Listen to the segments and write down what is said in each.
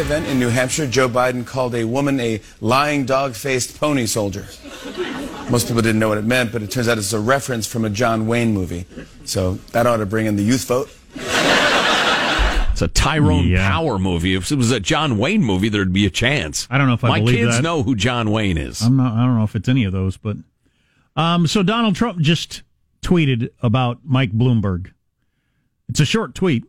event in New Hampshire, Joe Biden called a woman a lying dog-faced pony soldier. Most people didn't know what it meant, but it turns out it's a reference from a John Wayne movie. So that ought to bring in the youth vote. It's a Tyrone Yeah. Power movie. If it was a John Wayne movie, there'd be a chance. I don't know if I My believe kids that. know who John Wayne is. I'm not. I don't know if it's any of those, but um. So Donald Trump just tweeted about Mike Bloomberg. It's a short tweet.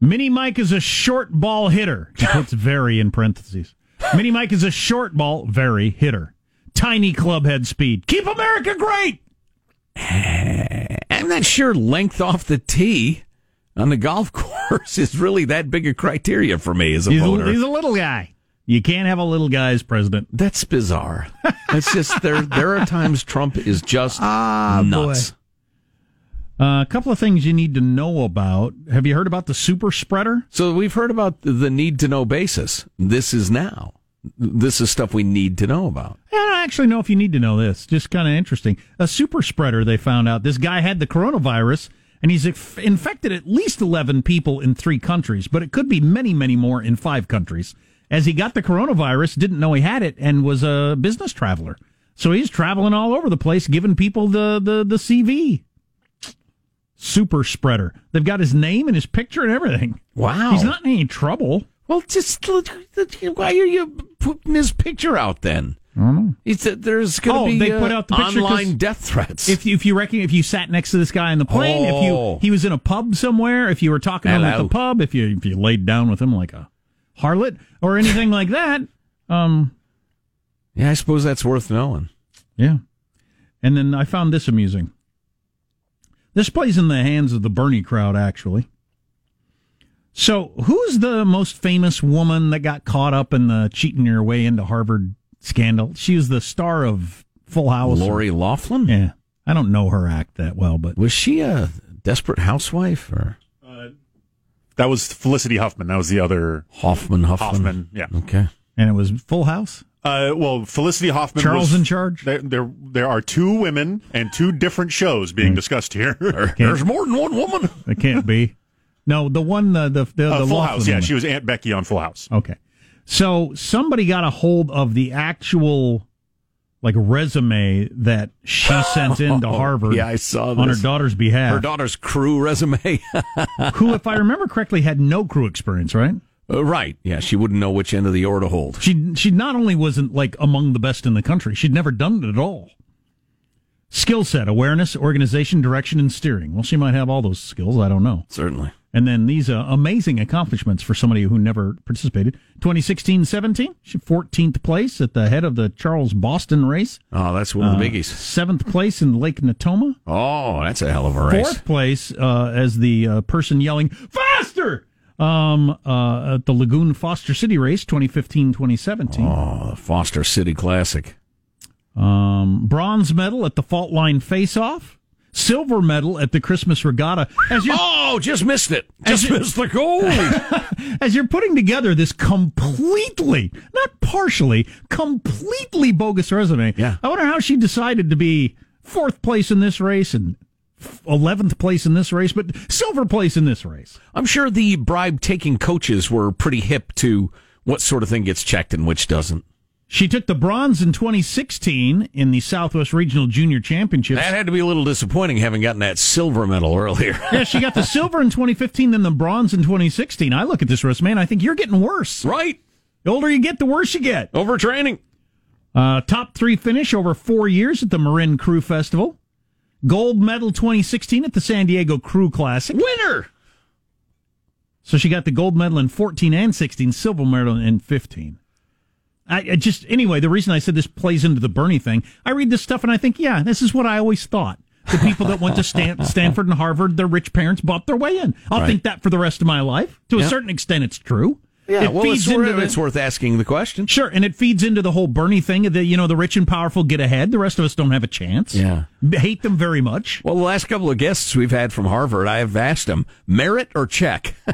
Mini Mike is a short ball hitter. Puts very in parentheses. Mini Mike is a short ball, very hitter. Tiny club head speed. Keep America great. I'm not sure length off the tee on the golf course is really that big a criteria for me as a He's voter. a, he's a little guy. You can't have a little guy as president. That's bizarre. That's just there. There are times Trump is just Ah, nuts. Uh, a couple of things you need to know about. Have you heard about the super spreader? So we've heard about the need to know basis. This is now. This is stuff we need to know about. I don't actually know if you need to know this. Just kind of interesting. A super spreader, they found out. This guy had the coronavirus, and he's infected at least 11 people in three countries, but it could be many, many more in five countries. As he got the coronavirus, didn't know he had it, and was a business traveler. So he's traveling all over the place, giving people the, the, the CV. Super spreader. They've got his name and his picture and everything. Wow. He's not in any trouble. Well, just why are you putting his picture out then? I don't know. It's, there's going to Oh, be they uh, put out the picture 'cause online death threats. If you, if you reckon if you sat next to this guy in the plane, if Oh. you he was in a pub somewhere, if you were talking to him at the pub, if you if you laid down with him like a harlot or anything like that, um, yeah, I suppose that's worth knowing. yeah. And then I found this amusing. This plays in the hands of the Bernie crowd, actually. So, who's the most famous woman that got caught up in the cheating your way into Harvard scandal? She was the star of Full House. Lori Laughlin? Yeah. I don't know her act that well, but Was she a desperate housewife or uh, That was Felicity Huffman. That was the other Hoffman Huffman? Hoffman. Yeah. Okay. and it was Full House. Uh, well, Felicity Hoffman. Charles was, in charge? There, there, there are two women and two different shows being discussed here. There's more than one woman. It can't be. No, the one the the the, Uh, the Full House. Yeah, woman. she was Aunt Becky on Full House. Okay. So somebody got a hold of the actual like resume that she sent in to Harvard Oh, Yeah, I saw on her daughter's behalf. Her daughter's crew resume. who, if I remember correctly, had no crew experience, right? Uh, right. Yeah, she wouldn't know which end of the oar to hold. She she not only wasn't like among the best in the country, she'd never done it at all. Skill set, awareness, organization, direction, and steering. Well, she might have all those skills. I don't know. Certainly. And then these uh, amazing accomplishments for somebody who never participated. 2016 17, 14th place at the head of the Charles Boston race. Oh, that's one of the Uh, biggies. Seventh place in Lake Natoma. Oh, that's a hell of a race. Fourth place uh, as the uh, person yelling, faster! Um, uh, at the Lagoon Foster City race 2015 2017. Oh, Foster City Classic. Um, bronze medal at the Fault Line Face Off. Silver medal at the Christmas Regatta. As you're, Oh, just missed it. Just you- missed the goal. as you're putting together this completely, not partially, completely bogus resume, Yeah. I wonder how she decided to be fourth place in this race and eleventh place in this race, but silver place in this race. I'm sure the bribe taking coaches were pretty hip to what sort of thing gets checked and which doesn't. She took the bronze in 2016 in the Southwest Regional Junior Championships. That had to be a little disappointing having gotten that silver medal earlier. yeah, she got the silver in 2015, then the bronze in 2016. I look at this resume and I think you're getting worse. right. The older you get, the worse you get. Overtraining. Uh, top three finish over four years at the Marin Crew Festival. Gold medal 2016 at the San Diego Crew Classic. Winner. So she got the gold medal in 14 and 16, silver medal in 15. I, I just, anyway, the reason I said this plays into the Bernie thing, I read this stuff and I think, yeah, this is what I always thought. The people that went to Stan- Stanford and Harvard, their rich parents bought their way in. I'll Right. think that for the rest of my life. To a certain extent, it's true. Yeah, it well, it's, feeds into worth, the- it's worth asking the question. Sure, and it feeds into the whole Bernie thing that you know the rich and powerful get ahead. The rest of us don't have a chance. Yeah. hate them very much. Well, the last couple of guests we've had from Harvard, I have asked them merit or check.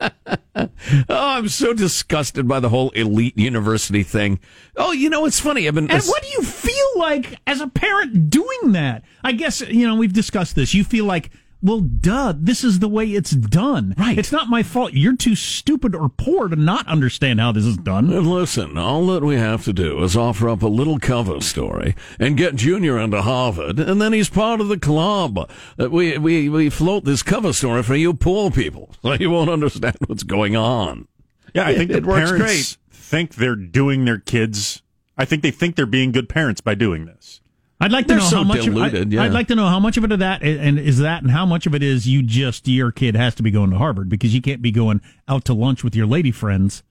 oh, I'm so disgusted by the whole elite university thing. Oh, you know, it's funny. I've been. And what do you feel like as a parent doing that? I guess you know we've discussed this. You feel like Well, duh. This is the way it's done. Right. It's not my fault. You're too stupid or poor to not understand how this is done. And listen, all that we have to do is offer up a little cover story and get Junior into Harvard, and then he's part of the club. Uh, We, we, we float this cover story for you poor people, so you won't understand what's going on. Yeah, I think It the works parents great. think they're doing their kids. I think they think they're being good parents by doing this. I'd like to They're know so how much. diluted, of, I, yeah. I'd like to know how much of it of that and is that, and how much of it is you just your kid has to be going to Harvard because you can't be going out to lunch with your lady friends,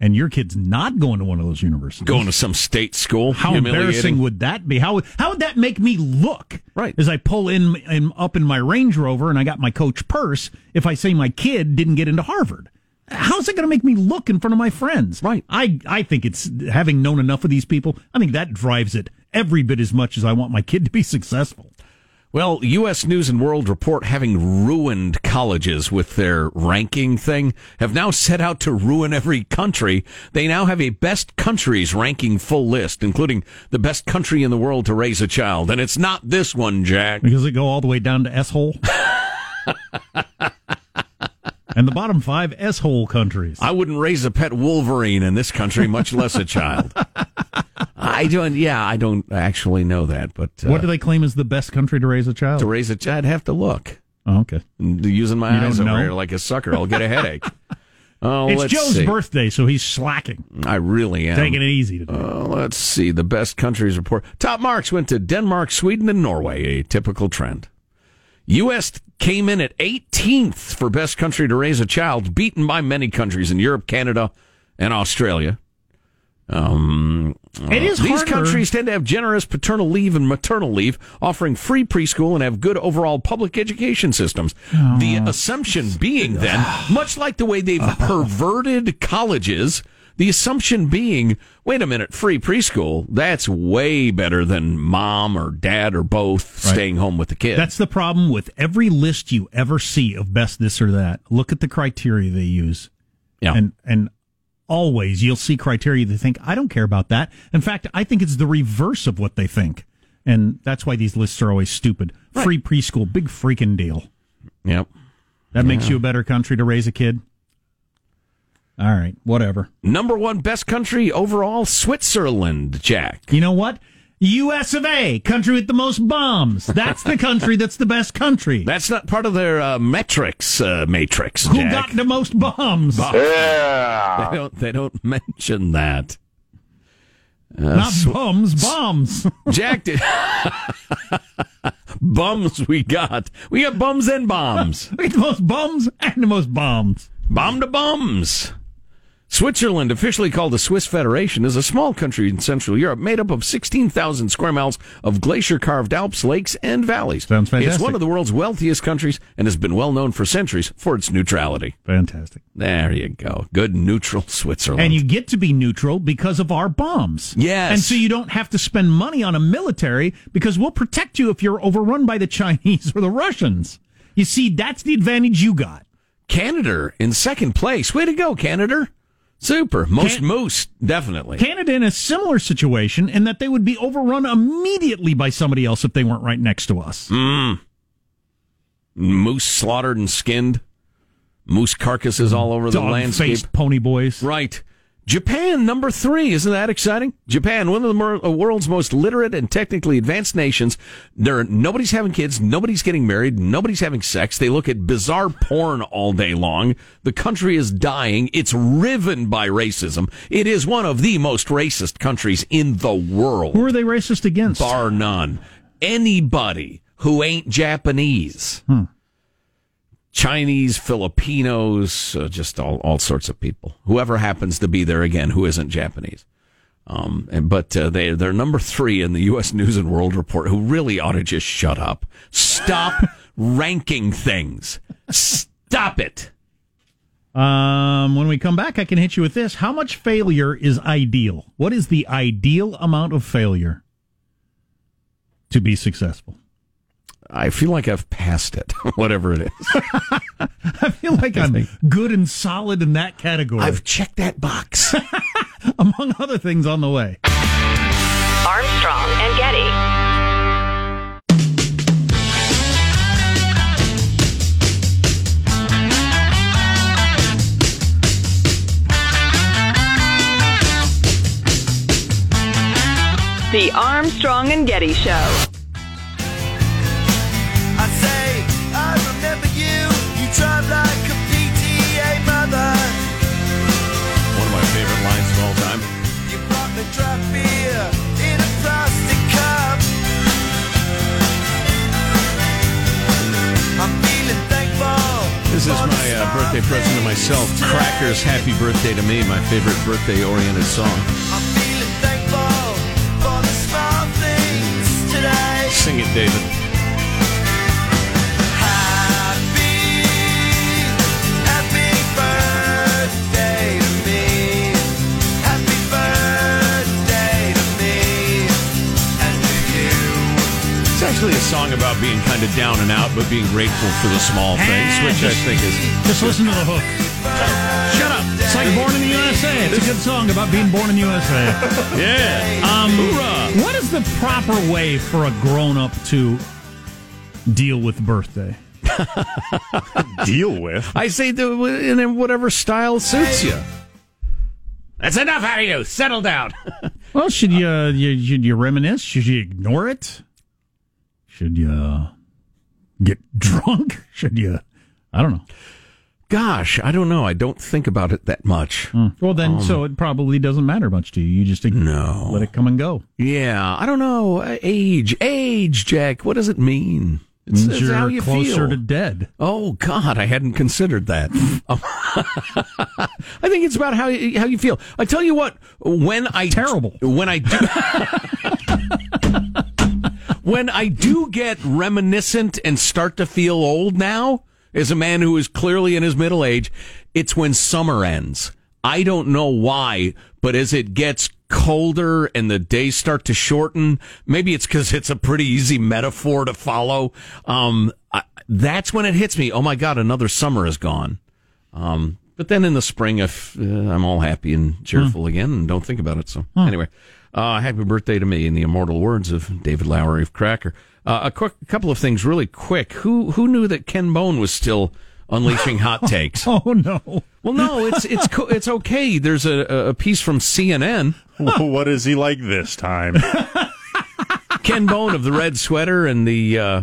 and your kid's not going to one of those universities. Going to some state school. How embarrassing would that be? How would how would that make me look? Right. As I pull in, in up in my Range Rover and I got my coach purse, if I say my kid didn't get into Harvard. How's it going to make me look in front of my friends? Right. I, I think it's having known enough of these people. I think that drives it every bit as much as I want my kid to be successful. Well, U.S. News and World Report, having ruined colleges with their ranking thing, have now set out to ruin every country. They now have a best countries ranking full list, including the best country in the world to raise a child. And it's not this one, Jack. Because it go all the way down to S hole. and the bottom five S hole countries. I wouldn't raise a pet wolverine in this country, much less a child. I don't, yeah, I don't actually know that, but uh, what do they claim is the best country to raise a child? to raise a child, I'd have to look. oh, okay. Using my You eyes over know? here like a sucker, I'll get a headache. Oh, It's Joe's see. birthday, so he's slacking, I really am. taking it easy today. Uh, let's see. The best countries report. Top marks went to Denmark, Sweden, and Norway, a typical trend. U.S. came in at 18th for best country to raise a child, beaten by many countries in Europe, Canada, and Australia. Um, it is these countries tend to have generous paternal leave and maternal leave, offering free preschool and have good overall public education systems. The assumption being then, much like the way they've perverted colleges, the assumption being, wait a minute, free preschool, that's way better than mom or dad or both staying home with the kid. That's the problem with every list you ever see of best this or that. Look at the criteria they use. yeah. And and always you'll see criteria they think, I don't care about that. In fact, I think it's the reverse of what they think. And that's why these lists are always stupid. Free preschool, big freaking deal. yep. That makes you a better country to raise a kid. All right, whatever. Number one best country overall, Switzerland, Jack. You know what? US of A, country with the most bombs. That's the country that's the best country. That's not part of their uh, metrics uh, matrix, Who Jack. got the most bombs? They don't. They don't mention that. Not bums, bombs. Jack did. bums we got. We got bums and bombs. We got the most bums and the most bombs. Bomb to bums. Switzerland, officially called the Swiss Federation, is a small country in Central Europe made up of 16,000 square miles of glacier carved Alps, lakes, and valleys. Sounds fantastic. It's one of the world's wealthiest countries and has been well known for centuries for its neutrality. Fantastic. There you go. Good neutral Switzerland. And you get to be neutral because of our bombs. Yes. And so you don't have to spend money on a military because we'll protect you if you're overrun by the Chinese or the Russians. You see, that's the advantage you got. Canada in second place. Way to go, Canada. Super. Most Can- moose, definitely. Canada in a similar situation in that they would be overrun immediately by somebody else if they weren't right next to us. Mm. moose slaughtered and skinned. Moose carcasses all over the landscape. Pony boys. Right. Japan, number three. Isn't that exciting? Japan, one of the uh, world's most literate and technically advanced nations. There, nobody's having kids. Nobody's getting married. Nobody's having sex. They look at bizarre porn all day long. The country is dying. It's riven by racism. It is one of the most racist countries in the world Who are they racist against? bar none. Anybody who ain't Japanese, Chinese, Filipinos, uh, just all, all sorts of people. Whoever happens to be there again who isn't Japanese. Um, and, but uh, they, they're number three in the U.S. News and World Report, who really ought to just shut up. Stop ranking things. Stop it. Um, when we come back, I can hit you with this. How much failure is ideal? What is the ideal amount of failure to be successful? I feel like I've passed it, whatever it is. I feel like I am good and solid in that category. I've checked that box. Among other things on the way. Armstrong and Getty. The Armstrong and Getty Show. Drive like a PTA mother. One of my favorite lines of all time. You bought me draft beer in a plastic cup. I'm feeling thankful. This is my uh, birthday present to myself. Crackers, Happy Birthday to Me, my favorite birthday oriented song. I'm feeling thankful for the small things today. Sing it, David. Song about being kind of down and out, but being grateful for the small things, Ah, which I think is. Just listen to the hook. Shut up. It's like Born in the USA. It's a good song about being born in the USA. Yeah. Um, Hoorah. What is the proper way for a grown up to deal with birthday? Deal with. I say do it in whatever style suits you. That's enough out of you. Settle down. Well, should you, uh, you should you reminisce? Should you ignore it? Should you get drunk? Should you? I don't know. Gosh, I don't know. I don't think about it that much. Hmm. Well, then, so um, it probably doesn't matter much to you. You just No. let it come and go. Yeah, I don't know. Age, age, Jack. What does it mean? It's, Means it's you're how you closer feel. to dead. Oh God, I hadn't considered that. I think it's about how you, how you feel. I tell you what, when I Terrible. when I do when I do get reminiscent and start to feel old now, as a man who is clearly in his middle age, it's when summer ends. I don't know why, but as it gets colder and the days start to shorten, maybe it's because it's a pretty easy metaphor to follow. Um, I, that's when it hits me. Oh my God, another summer is gone. Um, but then in the spring, if uh, I'm all happy and cheerful again and don't think about it. So anyway, uh, happy birthday to me in the immortal words of David Lowery of Cracker. Uh, a quick a couple of things really quick. Who who knew that Ken Bone was still unleashing hot takes? Oh no! Well, no, it's it's co- it's okay. There's a, a piece from CNN. what is he like this time? Ken Bone of the red sweater and the uh,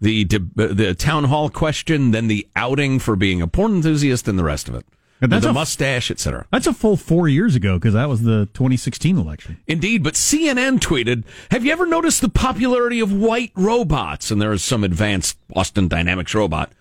the de- the town hall question, then the outing for being a porn enthusiast, and the rest of it. And that's the a- mustache, etc. That's a full four years ago because that was the 2016 election. Indeed, but CNN tweeted, "Have you ever noticed the popularity of white robots?" And there is some advanced Boston Dynamics robot.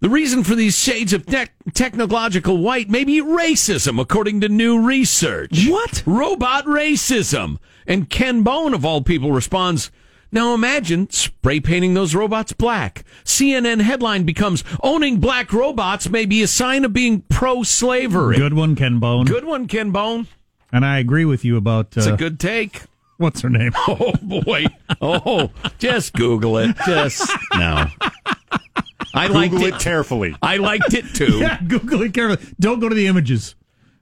The reason for these shades of tech technological white may be racism, according to new research. What? Robot racism. And Ken Bone, of all people, responds, Now imagine spray painting those robots black. CNN headline becomes, Owning black robots may be a sign of being pro slavery. Good one, Ken Bone. Good one, Ken Bone. And I agree with you about It's uh, a good take. what's her name? Oh boy. Oh, just Google it. Just no. I liked Google it. it carefully. I liked it too. yeah, Google it carefully. Don't go to the images.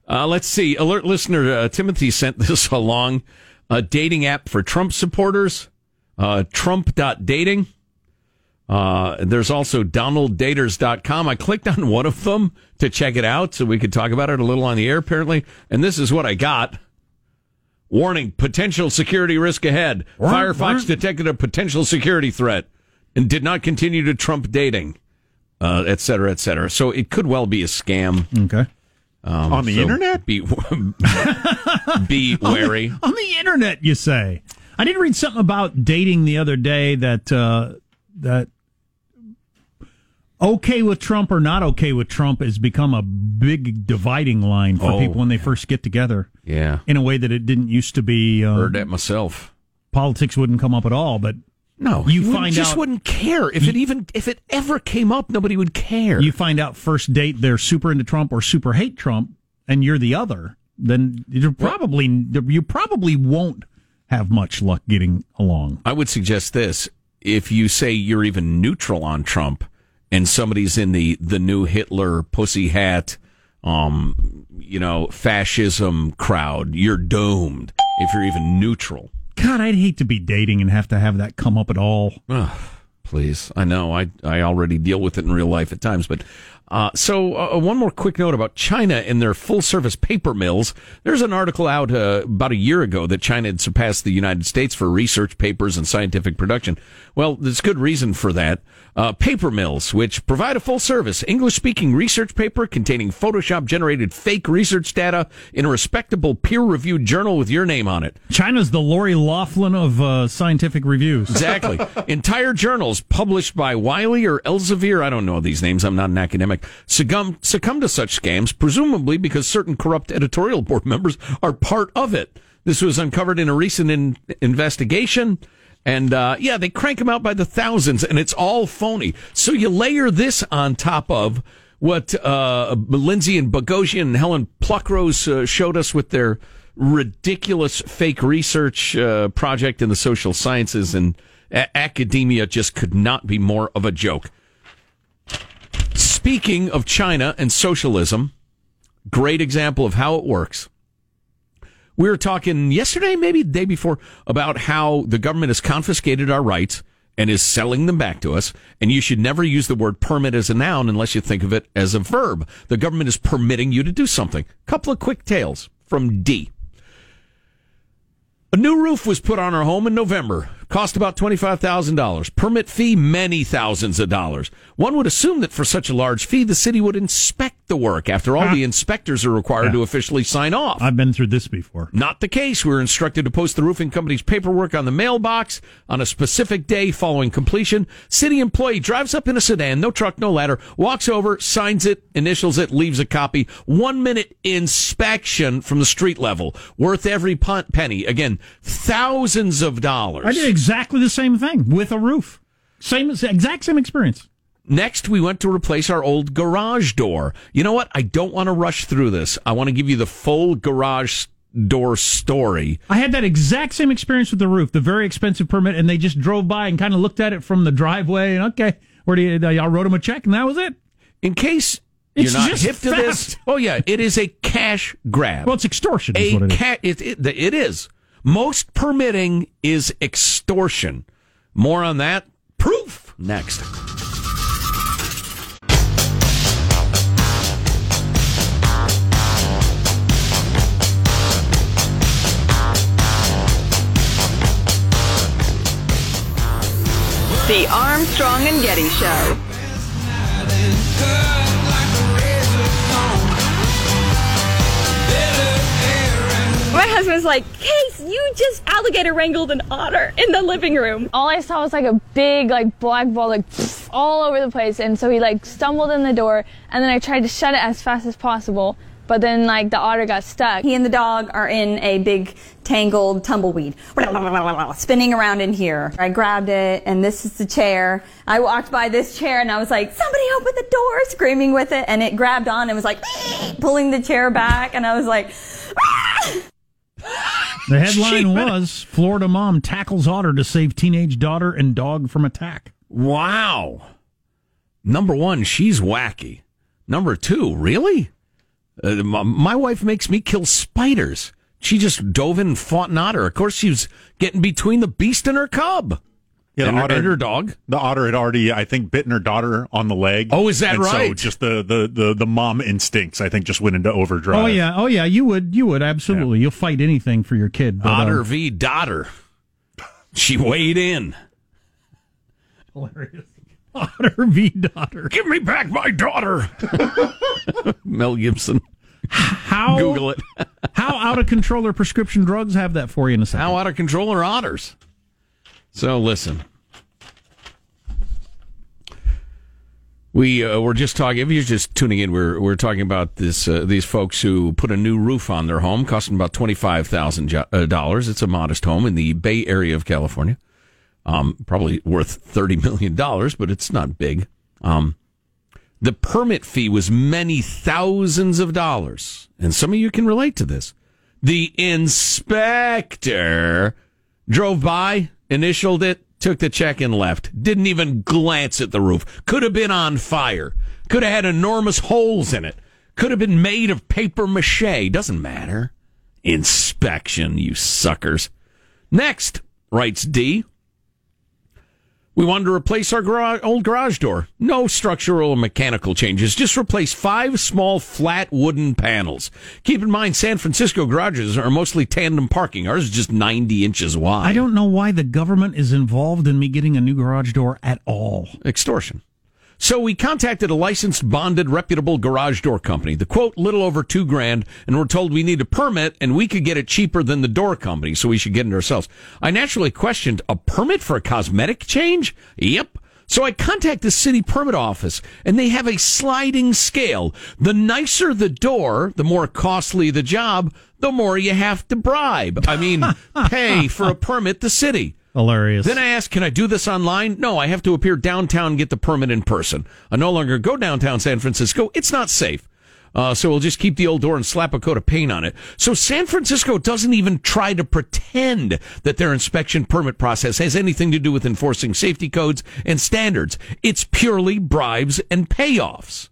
Uh, let's see. Alert listener uh, Timothy sent this along. A dating app for Trump supporters. Uh, Trump.dating. Uh, there's also DonaldDaters.com. I clicked on one of them to check it out so we could talk about it a little on the air, apparently. And this is what I got. Warning, potential security risk ahead. Firefox detected a potential security threat and did not continue to Trump dating, uh, et cetera, et cetera. So it could well be a scam. Okay. On the So internet? Be, be wary. On the internet, you say. I did read something about dating the other day that uh, that okay with Trump or not okay with Trump has become a big dividing line for Oh, people when they first get together Yeah. in a way that it didn't used to be. Uh, Heard that myself. politics wouldn't come up at all, but No, You find just out- wouldn't care if it even if it ever came up. Nobody would care. you find out first date they're super into Trump or super hate Trump, and you're the other. Then you're probably you probably won't have much luck getting along. I would suggest this: if you say you're even neutral on Trump, and somebody's in the the new Hitler pussy hat, um, you know, fascism crowd, you're doomed. If you're even neutral. God, I'd hate to be dating and have to have that come up at all. Ugh, please. I know. I I already deal with it in real life at times, but uh, so uh, one more quick note about China and their full service paper mills. There's an article out uh, about a year ago that China had surpassed the United States for research papers and scientific production. Well, there's good reason for that. Uh, paper mills, which provide a full service English speaking research paper containing Photoshop generated fake research data in a respectable peer reviewed journal with your name on it. China's the Lori Laughlin of uh, scientific reviews. Exactly. Entire journals published by Wiley or Elsevier, I don't know these names, I'm not an academic, succumb, succumb to such scams, presumably because certain corrupt editorial board members are part of it. This was uncovered in a recent in- investigation. And uh, yeah, they crank them out by the thousands, and it's all phony. So you layer this on top of what uh, Lindsay and Boghossian and Helen Pluckrose uh, showed us with their ridiculous fake research uh, project in the social sciences, and a- academia just could not be more of a joke. Speaking of China and socialism, great example of how it works. We were talking yesterday, maybe the day before, about how the government has confiscated our rights and is selling them back to us. And you should never use the word permit as a noun unless you think of it as a verb. The government is permitting you to do something. Couple of quick tales from D. A new roof was put on our home in November. Cost about $25,000. Permit fee, many thousands of dollars. One would assume that for such a large fee, the city would inspect the work. After all, the ah. inspectors are required Yeah. to officially sign off. I've been through this before. Not the case. We were instructed to post the roofing company's paperwork on the mailbox on a specific day following completion. City employee drives up in a sedan, no truck, no ladder, walks over, signs it, initials it, leaves a copy. One minute inspection from the street level, worth every punt penny. Again, thousands of dollars. I did exactly the same thing with a roof. Same, exact same experience. Next, we went to replace our old garage door. You know what? I don't want to rush through this. I want to give you the full garage door story. I had that exact same experience with the roof, the very expensive permit, and they just drove by and kind of looked at it from the driveway. And okay, where do you? Uh, y'all wrote them a check, and that was it. In case It's you're not hip to this, oh yeah, it is a cash grab. Well, it's extortion. Is a what it is. ca- it, it, it is. Most permitting is extortion. More on that. Proof next. The Armstrong and Getty Show. My husband's like, Case, you just alligator wrangled an otter in the living room. all I saw was like a big like black ball like all over the place and so he like stumbled in the door and then I tried to shut it as fast as possible but then like the otter got stuck. He and the dog are in a big tangled tumbleweed, spinning around in here. I grabbed it, and this is the chair. I walked by this chair, and I was like, "Somebody open the door!" Screaming with it, and it grabbed on and was like pulling the chair back, and I was like, ah! The headline was Florida mom tackles otter to save teenage daughter and dog from attack. Wow. Number one, she's wacky. Number two, really? Uh, my, my wife makes me kill spiders. She just dove in and fought an otter. Of course, she was getting between the beast and her cub. Yeah, the and, otter- and her dog. The otter had already, I think, bitten her daughter on the leg. Oh, is that and So just the, the, the, the mom instincts, I think, just went into overdrive. Oh yeah, oh yeah, you would, you would absolutely. You'll fight anything for your kid. But, Otter um, v. Daughter. She weighed in. hilarious. Otter v. daughter. Give me back my daughter. Mel Gibson. How Google it. how out of control are prescription drugs? Have that for you in a second. How out of control are otters? So listen. We uh, were just talking. If you're just tuning in, we're we're talking about this uh, these folks who put a new roof on their home, costing about twenty five thousand uh, dollars. It's a modest home in the Bay Area of California. Um, probably worth thirty million dollars, but it's not big. Um, the permit fee was many thousands of dollars, and some of you can relate to this. The inspector drove by, initialed it, took the check and left. Didn't even glance at the roof. Could have been on fire. Could have had enormous holes in it. Could have been made of paper mache. Doesn't matter. Inspection, you suckers. Next, writes D. We wanted to replace our old garage door. No structural or mechanical changes. Just replace five small flat wooden panels. Keep in mind, San Francisco garages are mostly tandem parking. Ours is just 90 inches wide. I don't know why the government is involved in me getting a new garage door at all. extortion. So we contacted a licensed, bonded, reputable garage door company. The quote, little over two grand, and we're told we need a permit and we could get it cheaper than the door company, so we should get it ourselves. I naturally questioned a permit for a cosmetic change? Yep. So I contact the city permit office and they have a sliding scale. The nicer the door, the more costly the job, the more you have to bribe. I mean, pay for a permit the city. Hilarious. Then I asked, can I do this online? No, I have to appear downtown and get the permit in person. I no longer go downtown San Francisco. It's not safe. Uh, so we'll just keep the old door and slap a coat of paint on it. So San Francisco doesn't even try to pretend that their inspection permit process has anything to do with enforcing safety codes and standards. It's purely bribes and payoffs.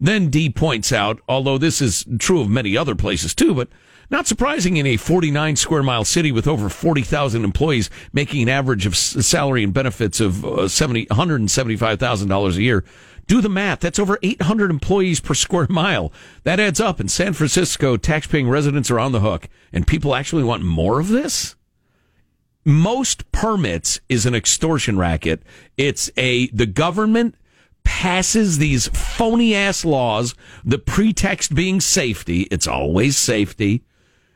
Then D points out, although this is true of many other places too, but not surprising in a 49 square mile city with over 40,000 employees making an average of salary and benefits of uh, 70, $175,000 a year. Do the math. That's over 800 employees per square mile. That adds up. In San Francisco, taxpaying residents are on the hook and people actually want more of this? most permits is an extortion racket. It's a, the government passes these phony ass laws, the pretext being safety. It's always safety.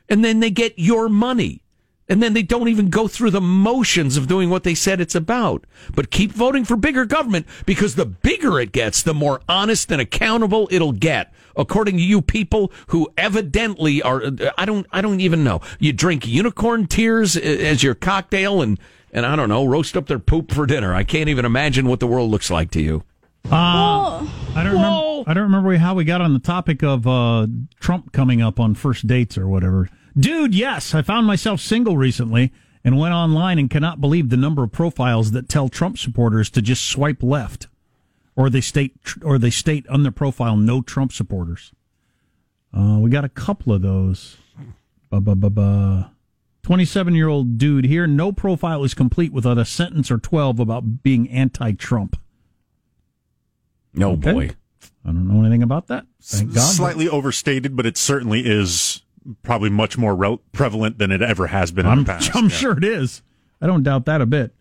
And then they get your money. And then they don't even go through the motions of doing what they said it's about. But keep voting for bigger government because the bigger it gets, the more honest and accountable it'll get. According to you people who evidently are, I don't, I don't even know. You drink unicorn tears as your cocktail and, and I don't know, roast up their poop for dinner. I can't even imagine what the world looks like to you. Uh, I don't remember. I don't remember how we got on the topic of uh, Trump coming up on first dates or whatever. Dude, yes, I found myself single recently and went online and cannot believe the number of profiles that tell Trump supporters to just swipe left, or they state or they state on their profile no Trump supporters. Uh, we got a couple of those. Ba ba ba ba. 27 year old dude here. No profile is complete without a sentence or 12 about being anti Trump. No Okay. boy. I don't know anything about that. Thank God. Slightly overstated, but it certainly is probably much more rel- prevalent than it ever has been I'm, the past. I'm Yeah. sure it is. I don't doubt that a bit.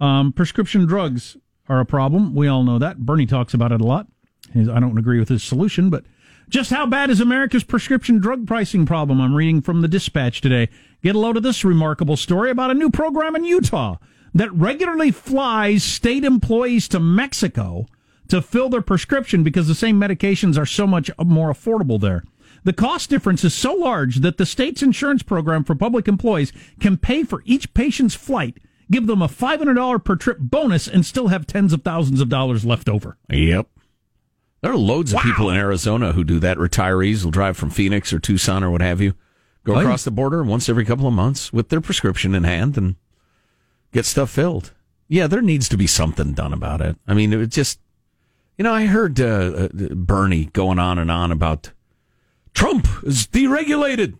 Um, prescription drugs are a problem. We all know that. Bernie talks about it a lot. His, I don't agree with his solution, but just how bad is America's prescription drug pricing problem? I'm reading from the Dispatch today. Get a load of this remarkable story about a new program in Utah that regularly flies state employees to Mexico to fill their prescription because the same medications are so much more affordable there. The cost difference is so large that the state's insurance program for public employees can pay for each patient's flight, give them a $500 per trip bonus, and still have tens of thousands of dollars left over. Yep. There are loads of people in Arizona who do that. Retirees will drive from Phoenix or Tucson or what have you, go Oh, yeah. across the border once every couple of months with their prescription in hand and get stuff filled. Yeah, there needs to be something done about it. I mean, it just, you know, I heard uh, uh, Bernie going on and on about Trump is deregulated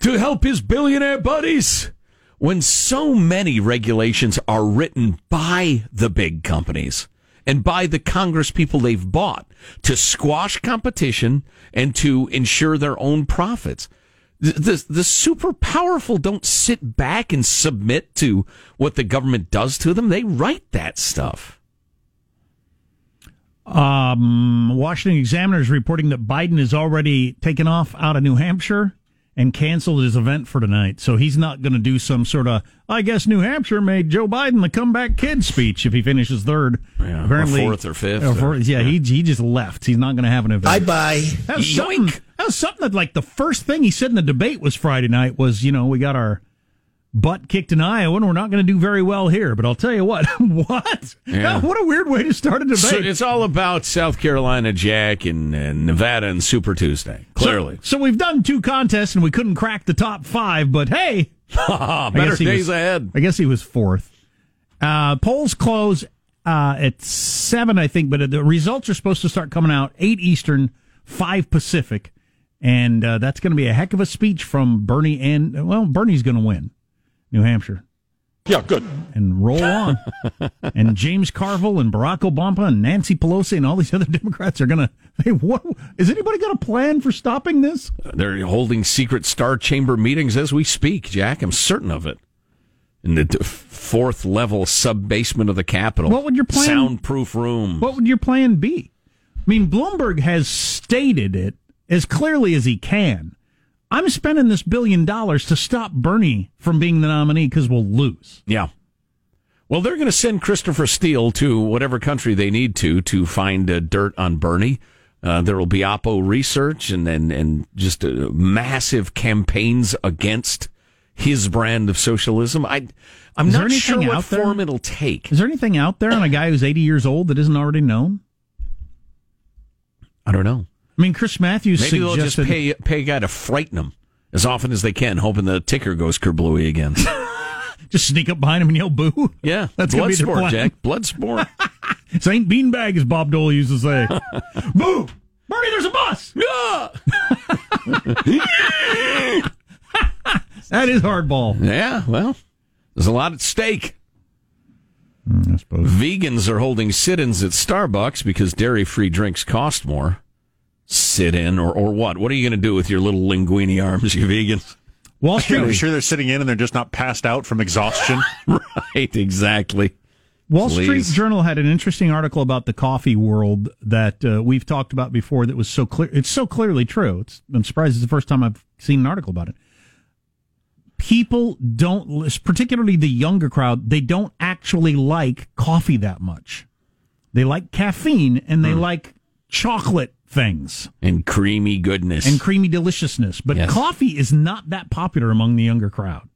to help his billionaire buddies. When so many regulations are written by the big companies and by the Congress people they've bought to squash competition and to ensure their own profits. The, the, the super powerful don't sit back and submit to what the government does to them. They write that stuff. Um, Washington Examiner is reporting that Biden is already taken off out of New Hampshire and canceled his event for tonight. So he's not going to do some sort of, I guess New Hampshire made Joe Biden the comeback kid speech if he finishes third. Yeah, or fourth or fifth or fourth- or- yeah, he he just left. He's not going to have an event. bye. Bye. That was something. That was something that like the first thing he said in the debate was Friday night was, you know, we got our butt kicked in Iowa and we're not going to do very well here. But I'll tell you what, what? Yeah. What a weird way to start a debate. So it's all about South Carolina Jack and, and Nevada and Super Tuesday. Clearly. So, so we've done two contests and we couldn't crack the top five, but hey, Better he days was- ahead. I guess he was fourth. Uh, polls close uh, at seven, I think, but the results are supposed to start coming out eight Eastern, five Pacific, and uh, that's going to be a heck of a speech from Bernie. And well, Bernie's going to win New Hampshire. Yeah, good. and roll on. and James Carville and Barack Obama and Nancy Pelosi and all these other Democrats are going to. Hey, what is anybody got a plan for stopping this? They're holding secret star chamber meetings as we speak, Jack. I'm certain of it. In the fourth level sub basement of the Capitol. What would your plan- Soundproof room. What would your plan be? I mean, Bloomberg has stated it as clearly as he can. I'm spending this billion dollars to stop Bernie from being the nominee because we'll lose. Yeah. Well, they're going to send Christopher Steele to whatever country they need to to find uh, dirt on Bernie. Uh, there will be Oppo research and and, and just uh, massive campaigns against his brand of socialism. I I'm Is not sure what form it'll take. Is there anything out there on a guy who's 80 years old that isn't already known? I don't know. I mean, Chris Matthews Maybe they'll just pay pay a guy to frighten them as often as they can, hoping the ticker goes kerblooey again. just sneak up behind him and yell boo. Yeah, That's gonna blood be sport, plan. Jack. Blood sport. Saint Beanbag, as Bob Dole used to say. boo! Bernie, there's a bus! yeah. That is hardball. yeah. Well, there's a lot at stake. Hmm, I suppose. Vegans are holding sit-ins at Starbucks because dairy-free drinks cost more. Sit in or, or what? What are you going to do with your little linguini arms, you vegans? Wall Street. Are you sure they're sitting in and they're just not passed out from exhaustion? right, exactly. Wall Street Journal had an interesting article about the coffee world that uh, we've talked about before. That was so clear. It's so clearly true. It's, I'm surprised it's the first time I've seen an article about it. People don't, particularly the younger crowd, they don't actually like coffee that much. They like caffeine and they like chocolate things And creamy goodness. and creamy deliciousness. But Yes. coffee is not that popular among the younger crowd.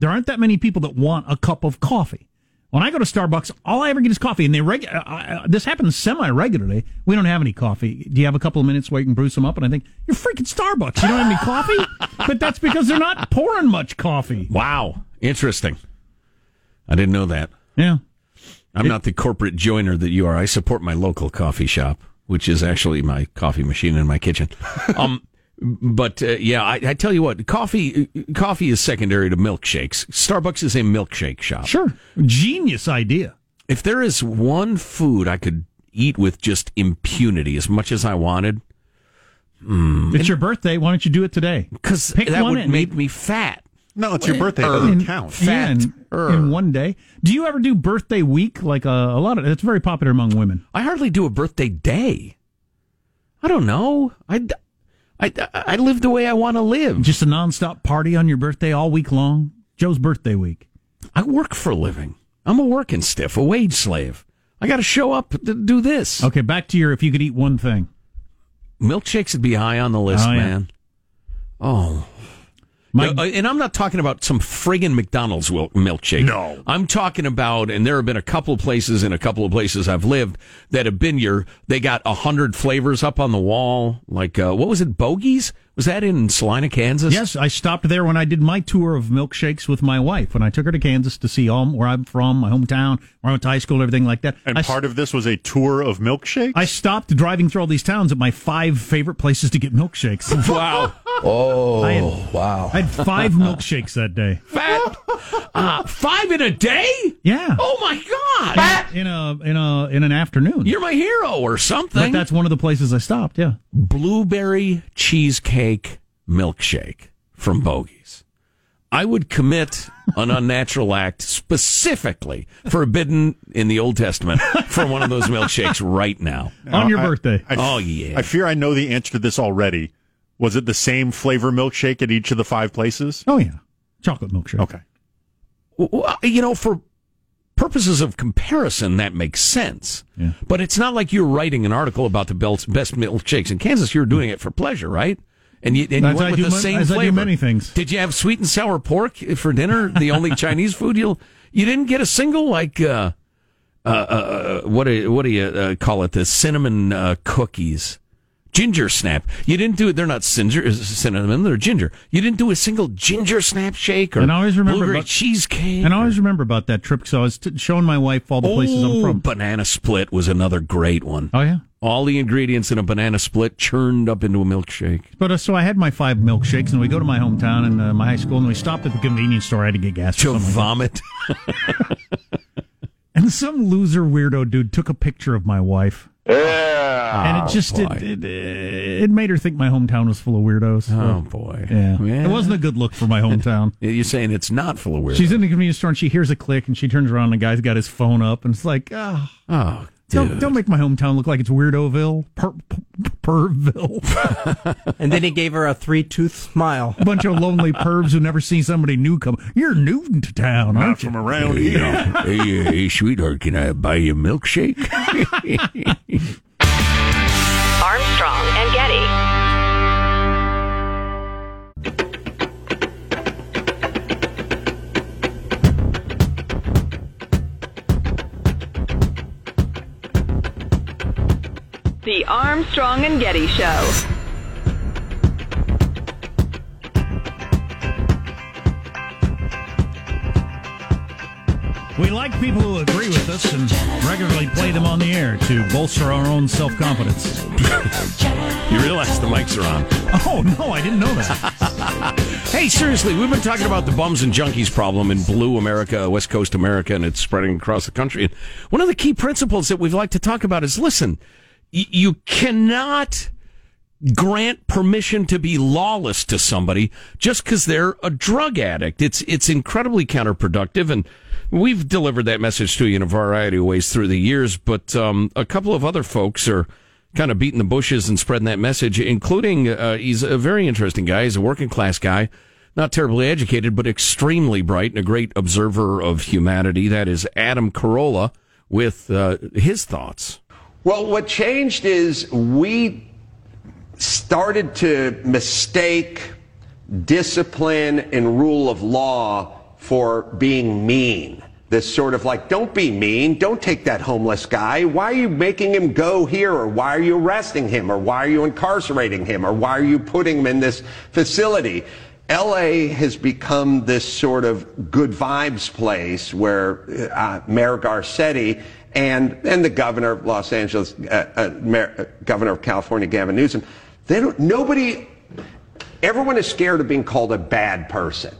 There aren't that many people that want a cup of coffee. When I go to Starbucks, all I ever get is coffee, and they reg- uh, uh, this happens semi regularly. We don't have any coffee. Do you have a couple of minutes where you can brew some up? And I think you're freaking Starbucks. You don't have any coffee, but that's because they're not pouring much coffee. wow, interesting. I didn't know that. Yeah, I'm not the corporate joiner that you are. I support my local coffee shop, which is actually my coffee machine in my kitchen. Um, but uh, yeah, I, I tell you what, coffee coffee is secondary to milkshakes. Starbucks is a milkshake shop. sure, genius idea. If there is one food I could eat with just impunity as much as I wanted, It's your birthday. Why don't you do it today? because that would make me fat. No, it's your birthday. It Er. doesn't count. Yeah, in, Fat-er. in one day. Do you ever do birthday week? Like a, a lot of it's very popular among women. I hardly do a birthday day. I don't know. I, I, I live the way I want to live. Just a nonstop party on your birthday all week long. Joe's birthday week. I work for a living. I'm a working stiff, a wage slave. I got to show up to do this. Okay, back to your if you could eat one thing. Milkshakes would be high on the list, Oh, yeah. man. Oh. My, Uh, and I'm not talking about some friggin' McDonald's milkshake. No. I'm talking about, and there have been a couple of places in a couple of places I've lived that have been your, they got a hundred flavors up on the wall. Like, uh, what was it, Bogey's? Was that in Salina, Kansas? yes, I stopped there when I did my tour of milkshakes with my wife. When I took her to Kansas to see all where I'm from, my hometown, where I went to high school, everything like that. And I, part of this was a tour of milkshakes? I stopped driving through all these towns at my five favorite places to get milkshakes. Wow. Oh, I had- wow. I had five milkshakes that day. Fat. Uh, five in a day? Yeah, Oh my God. in a in a in an afternoon. You're my hero or but something. that's one of the places I stopped. Yeah. blueberry cheesecake milkshake from Bogey's. I would commit an unnatural act specifically forbidden in the Old Testament for one of those milkshakes right now. on your I- birthday. I, Oh, yeah. I fear I know the answer to this already. Was it the same flavor milkshake at each of the five places? oh yeah, chocolate milkshake. Okay. Well, uh, you know, for purposes of comparison, that makes sense. Yeah. But it's not like you're writing an article about the best best milkshakes in Kansas. You're doing it for pleasure, right? And you, and you went with the mon- same as I do flavor. many things. Did you have sweet and sour pork for dinner? The only Chinese food you'll you didn't get a single like uh, uh, uh, what do what do you uh, call it? The cinnamon uh, cookies, Ginger snap. You didn't do it. They're not ginger, cinnamon. They're ginger. You didn't do a single ginger snap shake or And I always remember about- cheesecake. And I always remember about that trip because I was t- showing my wife all the places I'm Oh, from. Banana split was another great one. Oh yeah. All the ingredients in a banana split churned up into a milkshake. But uh, so I had my five milkshakes, and we go to my hometown and uh, my high school, and we stopped at the convenience store. I had to get gas. To something like vomit. And some loser weirdo dude took a picture of my wife. Yeah. And it oh, just boy. it, it, it made her think my hometown was full of weirdos. so- Oh boy. Yeah. Yeah. It wasn't a good look for my hometown. You're saying it's not full of weirdos. She's in the convenience store and she hears a click and she turns around and the guy's got his phone up and it's like, oh, oh, don't, don't make my hometown look like it's Weirdoville, per, per, Perville. And then he gave her a three tooth smile. A bunch of lonely pervs who never see somebody new come. You're new to town, Not aren't you? from around here. hey, uh, hey, sweetheart, can I buy you a milkshake? The Armstrong and Getty Show. We like people who agree with us and regularly play them on the air to bolster our own self confidence. you realize the mics are on. Oh, no, I didn't know that. Hey, seriously, we've been talking about the bums and junkies problem in blue America, West Coast America, and it's spreading across the country. And one of the key principles that we'd like to talk about is listen, y- you cannot grant permission to be lawless to somebody just because they're a drug addict. It's it's incredibly counterproductive, and we've delivered that message to you in a variety of ways through the years. But um, a couple of other folks are kind of beating the bushes and spreading that message, including uh, he's a very interesting guy. He's a working class guy, not terribly educated, but extremely bright and a great observer of humanity. That is Adam Carolla with uh, his thoughts. Well, what changed is we started to mistake discipline and rule of law for being mean. This sort of like, don't be mean, don't take that homeless guy. Why are you making him go here? Or why are you arresting him? Or why are you incarcerating him? Or why are you putting him in this facility? LA has become this sort of good vibes place where uh, Mayor Garcetti and the governor of Los Angeles, uh, uh, Mayor, uh, governor of California, Gavin Newsom, they don't. Nobody, everyone is scared of being called a bad person.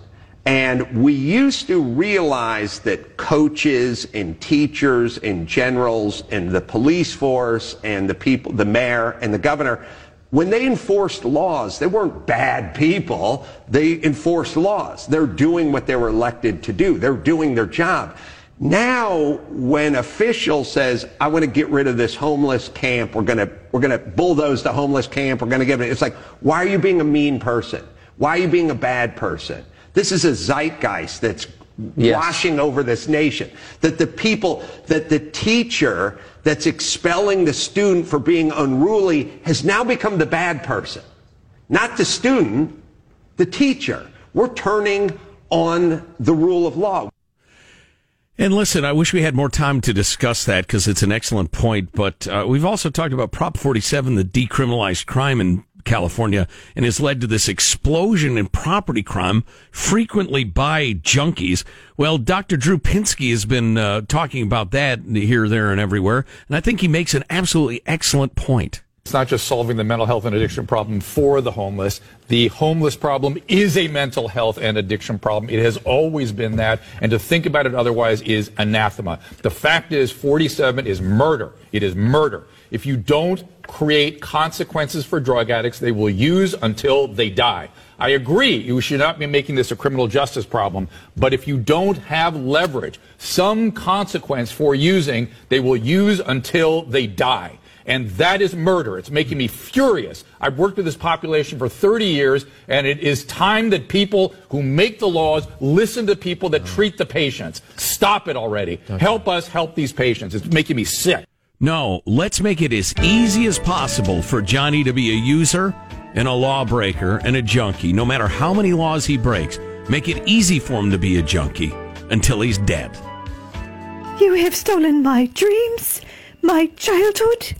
And we used to realize that coaches and teachers and generals and the police force and the people, the mayor and the governor, when they enforced laws, they weren't bad people. They enforced laws. They're doing what they were elected to do. They're doing their job. Now, when official says, I want to get rid of this homeless camp, we're going to, we're going to bulldoze the homeless camp, we're going to give it, it's like, why are you being a mean person? Why are you being a bad person? This is a zeitgeist that's Yes. washing over this nation. That the people, that the teacher that's expelling the student for being unruly has now become the bad person. Not the student, the teacher. We're turning on the rule of law. And listen, I wish we had more time to discuss that because it's an excellent point. But uh, we've also talked about Prop 47, the decriminalized crime in California, and has led to this explosion in property crime, frequently by junkies. Well, Dr. Drew Pinsky has been uh, talking about that here, there, and everywhere. And I think he makes an absolutely excellent point. It's not just solving the mental health and addiction problem for the homeless. The homeless problem is a mental health and addiction problem. It has always been that. And to think about it otherwise is anathema. The fact is 47 is murder. It is murder. If you don't create consequences for drug addicts, they will use until they die. I agree, you should not be making this a criminal justice problem, but if you don't have leverage, some consequence for using, they will use until they die. And that is murder. It's making me furious. I've worked with this population for 30 years, and it is time that people who make the laws listen to people that treat the patients. Stop it already. Help us help these patients. It's making me sick. No, let's make it as easy as possible for Johnny to be a user and a lawbreaker and a junkie, no matter how many laws he breaks. Make it easy for him to be a junkie until he's dead. You have stolen my dreams, my childhood,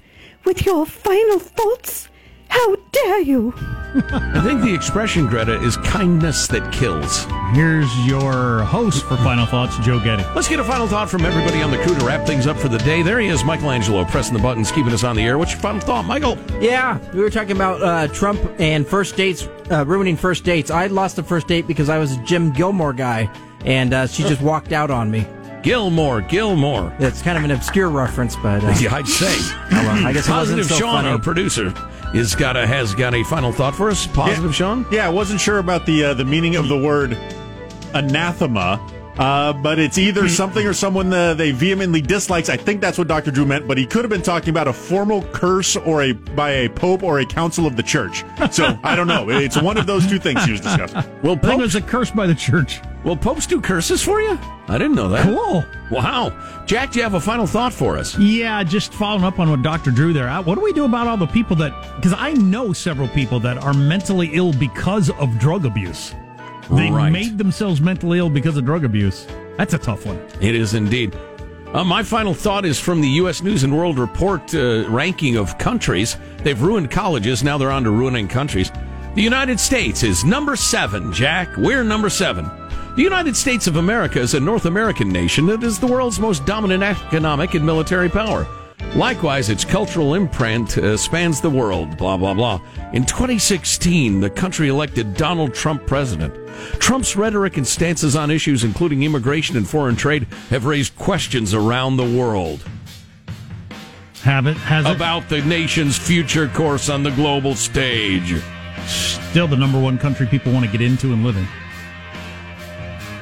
with your final thoughts. How dare you? I think the expression, Greta, is kindness that kills. Here's your host for Final Thoughts, Joe Getty. Let's get a final thought from everybody on the crew to wrap things up for the day. There he is, Michelangelo, pressing the buttons, keeping us on the air. What's your final thought, Michael? Yeah, we were talking about uh, Trump and first dates, uh, ruining first dates. I lost the first date because I was a Jim Gilmore guy, and uh, she just walked out on me. Gilmore, Gilmore. It's kind of an obscure reference, but uh, Yeah, I'd say. oh, well, I guess it wasn't Positive so Sean, funny. our producer, is got a, has got a final thought for us. Positive Sean? Yeah, I wasn't sure about the uh, the meaning of the word anathema. Uh, but it's either something or someone uh, they vehemently dislikes. I think that's what Dr. Drew meant, but he could have been talking about a formal curse or a by a pope or a council of the church. So I don't know. It's one of those two things he was discussing. Will I think it a curse by the church. Will popes do curses for you? I didn't know that. Cool. Wow. Jack, do you have a final thought for us? Yeah, just following up on what Dr. Drew there. uh, What do we do about all the people that, because I know several people that are mentally ill because of drug abuse. They Right. made themselves mentally ill because of drug abuse. That's a tough one. It is indeed. Uh, my final thought is from the U.S. News and World Report uh, ranking of countries. They've ruined colleges. Now they're on to ruining countries. The United States is number seven, Jack. We're number seven. The United States of America is a North American nation that is the world's most dominant economic and military power. Likewise, its cultural imprint uh, spans the world, blah, blah, blah. In 2016, the country elected Donald Trump president. Trump's rhetoric and stances on issues including immigration and foreign trade have raised questions around the world Have it? Has it? about the nation's future course on the global stage. Still the number one country people want to get into and live in.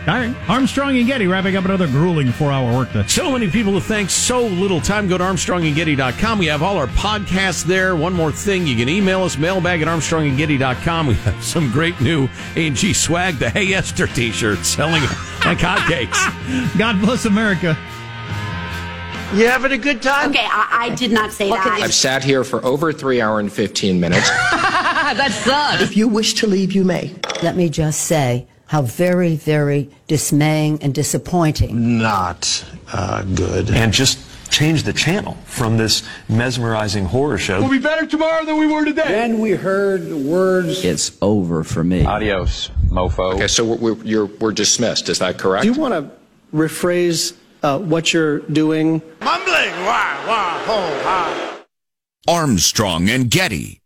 All right. Armstrong and Getty wrapping up another grueling four hour workday. So many people to thank, so little time. Go to ArmstrongandGetty.com. We have all our podcasts there. One more thing, you can email us, mailbag at ArmstrongandGetty.com. We have some great new A&G swag, the Hey Esther t-shirt selling like hotcakes. God bless America. You having a good time? Okay, I, I did not say that. I've sat here for over three hour and 15 minutes. That's good. If you wish to leave, you may. Let me just say how very, very dismaying and disappointing. not uh, good. And just change the channel from this mesmerizing horror show. We'll be better tomorrow than we were today. Then we heard the words. It's over for me. Adios, mofo. Okay, so we're, we're, you're, we're dismissed. Is that correct? Do you want to rephrase uh, what you're doing? Mumbling, wah, wah, ho, ha. Armstrong and Getty.